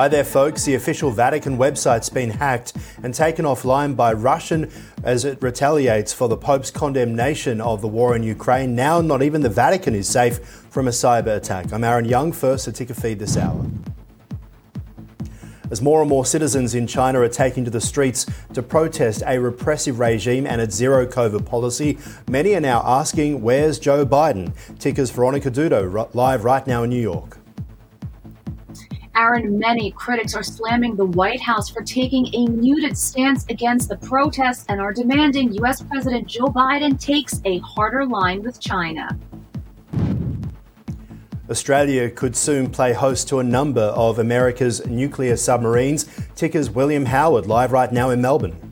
Hi there, folks. The official Vatican website's been hacked and taken offline by Russian as it retaliates for the Pope's condemnation of the war in Ukraine. Now, not even the Vatican is safe from a cyber attack. I'm Aaron Young, first to ticker feed this hour. As more and more citizens in China are taking to the streets to protest a repressive regime and its zero COVID policy, many are now asking, Where's Joe Biden? Ticker's Veronica Dudo live right now in New York. Aaron, many critics are slamming the White House for taking a muted stance against the protests and are demanding U.S. President Joe Biden takes a harder line with China. Australia could soon play host to a number of America's nuclear submarines. Ticker's William Howard live right now in Melbourne.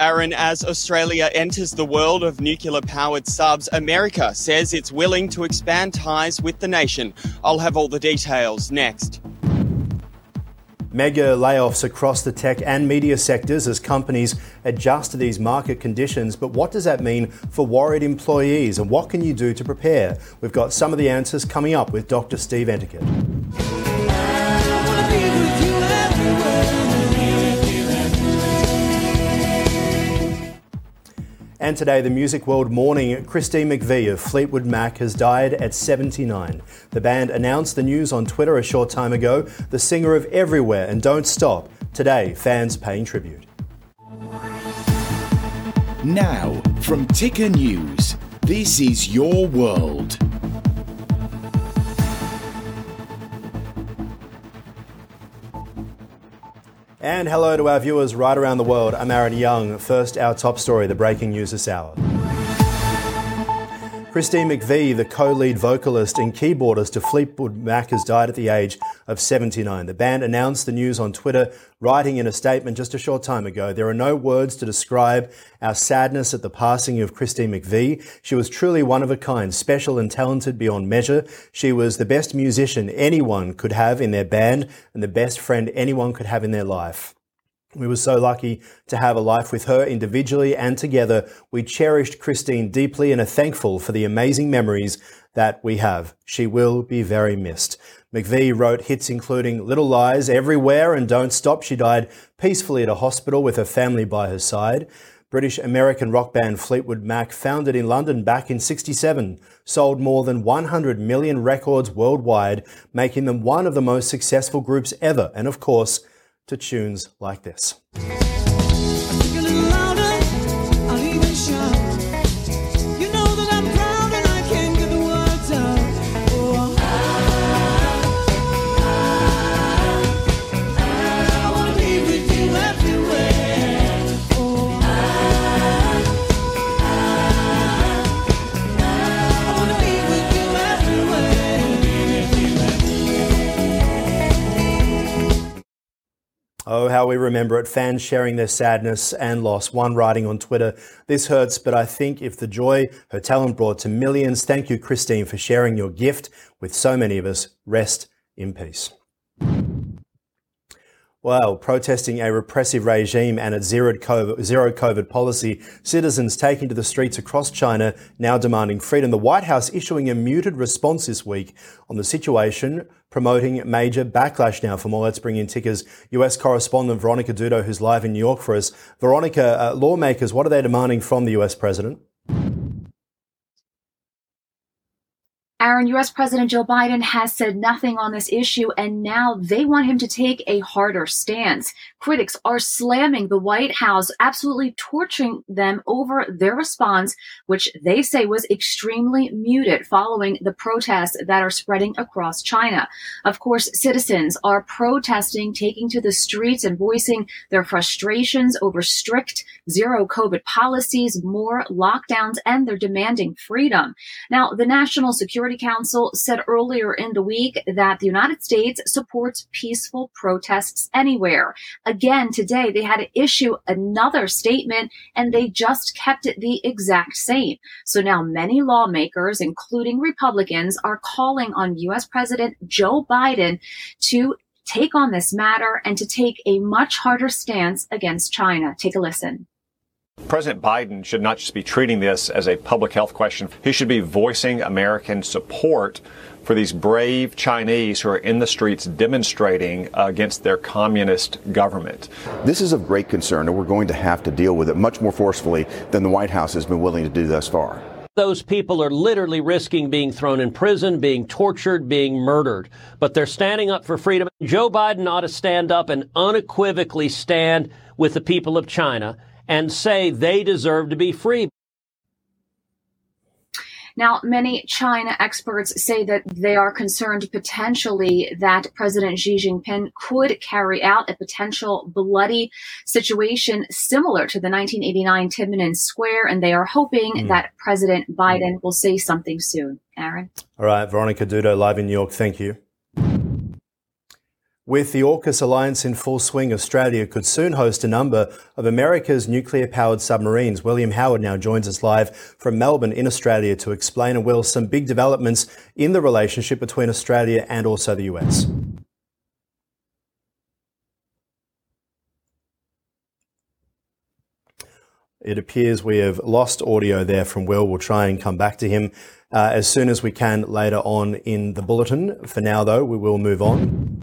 Aaron, as Australia enters the world of nuclear powered subs, America says it's willing to expand ties with the nation. I'll have all the details next. Mega layoffs across the tech and media sectors as companies adjust to these market conditions. But what does that mean for worried employees and what can you do to prepare? We've got some of the answers coming up with Dr. Steve Entickett. And today, the music world mourning Christine McVie of Fleetwood Mac has died at 79. The band announced the news on Twitter a short time ago. The singer of Everywhere and Don't Stop. Today, fans paying tribute. Now, from Ticker News, this is your world. And hello to our viewers right around the world. I'm Aaron Young. First, our top story, the breaking news this hour. Christine McVie, the co-lead vocalist and keyboardist of Fleetwood Mac, has died at the age of 79. The band announced the news on Twitter, writing in a statement just a short time ago, there are no words to describe our sadness at the passing of Christine McVie. She was truly one of a kind, special and talented beyond measure. She was the best musician anyone could have in their band and the best friend anyone could have in their life. We were so lucky to have a life with her individually and together. We cherished Christine deeply and are thankful for the amazing memories that we have. She will be very missed. McVie wrote hits including Little Lies, Everywhere, and Don't Stop. She died peacefully at a hospital with her family by her side. British American rock band Fleetwood Mac, founded in London back in 67, sold more than 100 million records worldwide, making them one of the most successful groups ever. And of course, to tunes like this. Oh, how we remember it. Fans sharing their sadness and loss. One writing on Twitter, this hurts, but I think if the joy her talent brought to millions, thank you, Christine, for sharing your gift with so many of us. Rest in peace. Well, protesting a repressive regime and its zero COVID, zero COVID policy, citizens taking to the streets across China now demanding freedom. The White House issuing a muted response this week on the situation, promoting major backlash now. For more, let's bring in Ticker's US correspondent Veronica Dudo, who's live in New York for us. Veronica, uh, lawmakers, what are they demanding from the US president? Aaron, US President Joe Biden has said nothing on this issue, and now they want him to take a harder stance. Critics are slamming the White House, absolutely torturing them over their response, which they say was extremely muted following the protests that are spreading across China. Of course, citizens are protesting, taking to the streets and voicing their frustrations over strict zero COVID policies, more lockdowns, and they're demanding freedom. Now, the National Security Security Council said earlier in the week that the United States supports peaceful protests anywhere. Again, today they had to issue another statement and they just kept it the exact same. So now many lawmakers, including Republicans, are calling on U.S. President Joe Biden to take on this matter and to take a much harder stance against China. Take a listen. President Biden should not just be treating this as a public health question. He should be voicing American support for these brave Chinese who are in the streets demonstrating against their communist government. This is of great concern, and we're going to have to deal with it much more forcefully than the White House has been willing to do thus far. Those people are literally risking being thrown in prison, being tortured, being murdered. But they're standing up for freedom. Joe Biden ought to stand up and unequivocally stand with the people of China and say they deserve to be free. Now, many China experts say that they are concerned potentially that President Xi Jinping could carry out a potential bloody situation similar to the 1989 Tiananmen Square, and they are hoping mm. that President Biden will say something soon. Aaron? All right, Veronica Dudo, live in New York. Thank you. With the AUKUS alliance in full swing, Australia could soon host a number of America's nuclear powered submarines. William Howard now joins us live from Melbourne in Australia to explain and will some big developments in the relationship between Australia and also the US. It appears we have lost audio there from Will. We'll try and come back to him uh, as soon as we can later on in the bulletin. For now, though, we will move on.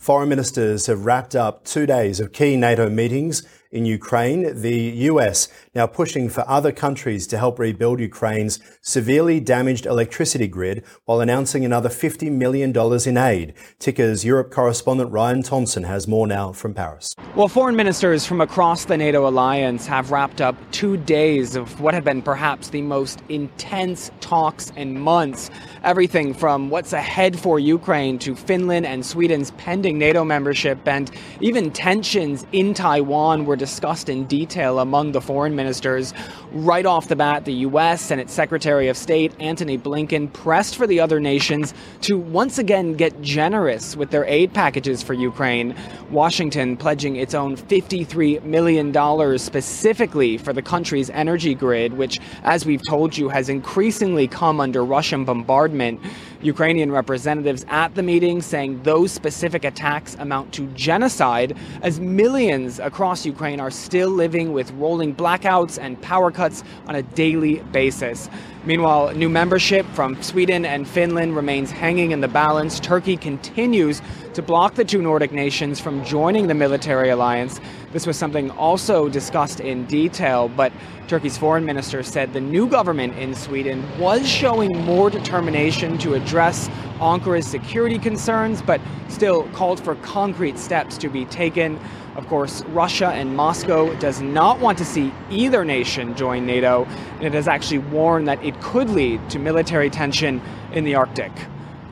Foreign ministers have wrapped up two days of key NATO meetings in Ukraine, the US now pushing for other countries to help rebuild Ukraine's severely damaged electricity grid while announcing another $50 million in aid. Ticker's Europe correspondent Ryan Thompson has more now from Paris. Well, foreign ministers from across the NATO alliance have wrapped up two days of what have been perhaps the most intense talks in months. Everything from what's ahead for Ukraine to Finland and Sweden's pending NATO membership and even tensions in Taiwan were discussed in detail among the foreign ministers. Right off the bat, the U.S. and its Secretary of State, Antony Blinken, pressed for the other nations to once again get generous with their aid packages for Ukraine. Washington pledging its own $53 million specifically for the country's energy grid, which, as we've told you, has increasingly come under Russian bombardment. Ukrainian representatives at the meeting saying those specific attacks amount to genocide, as millions across Ukraine are still living with rolling blackouts and power cuts on a daily basis. Meanwhile, new membership from Sweden and Finland remains hanging in the balance. Turkey continues to block the two Nordic nations from joining the military alliance. This was something also discussed in detail, but Turkey's foreign minister said the new government in Sweden was showing more determination to address Ankara's security concerns, but still called for concrete steps to be taken. Of course, Russia and Moscow does not want to see either nation join NATO, and it has actually warned that it could lead to military tension in the Arctic.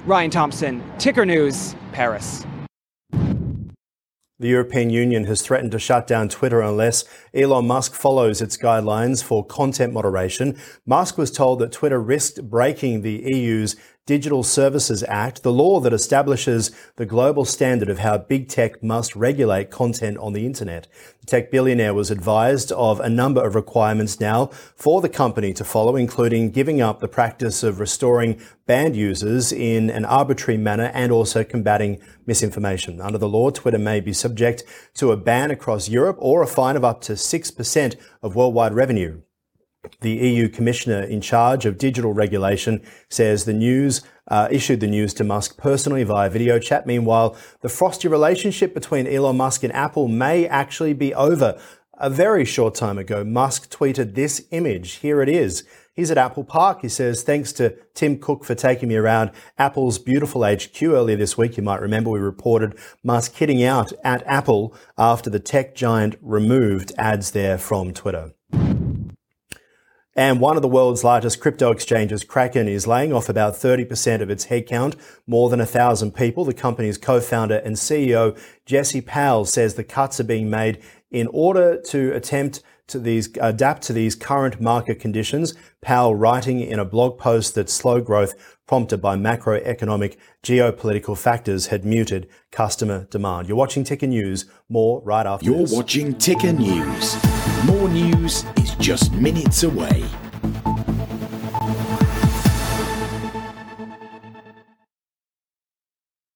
Ryan Thompson, Ticker News, Paris. The European Union has threatened to shut down Twitter unless Elon Musk follows its guidelines for content moderation. Musk was told that Twitter risked breaking the EU's Digital Services Act, the law that establishes the global standard of how big tech must regulate content on the internet. The tech billionaire was advised of a number of requirements now for the company to follow, including giving up the practice of restoring banned users in an arbitrary manner and also combating misinformation. Under the law, Twitter may be subject to a ban across Europe or a fine of up to 6% of worldwide revenue. The EU Commissioner in charge of digital regulation says the news uh, issued the news to Musk personally via video chat. Meanwhile, the frosty relationship between Elon Musk and Apple may actually be over. A very short time ago, Musk tweeted this image. Here it is. He's at Apple Park. He says, thanks to Tim Cook for taking me around Apple's beautiful HQ earlier this week. You might remember we reported Musk hitting out at Apple after the tech giant removed ads there from Twitter. And one of the world's largest crypto exchanges, Kraken, is laying off about 30% of its headcount, more than a thousand people. The company's co-founder and CEO, Jesse Powell, says the cuts are being made in order to attempt to these, adapt to these current market conditions. Powell writing in a blog post that slow growth prompted by macroeconomic geopolitical factors had muted customer demand. You're watching Ticker News. More right after You're this. watching Ticker News. More news is just minutes away.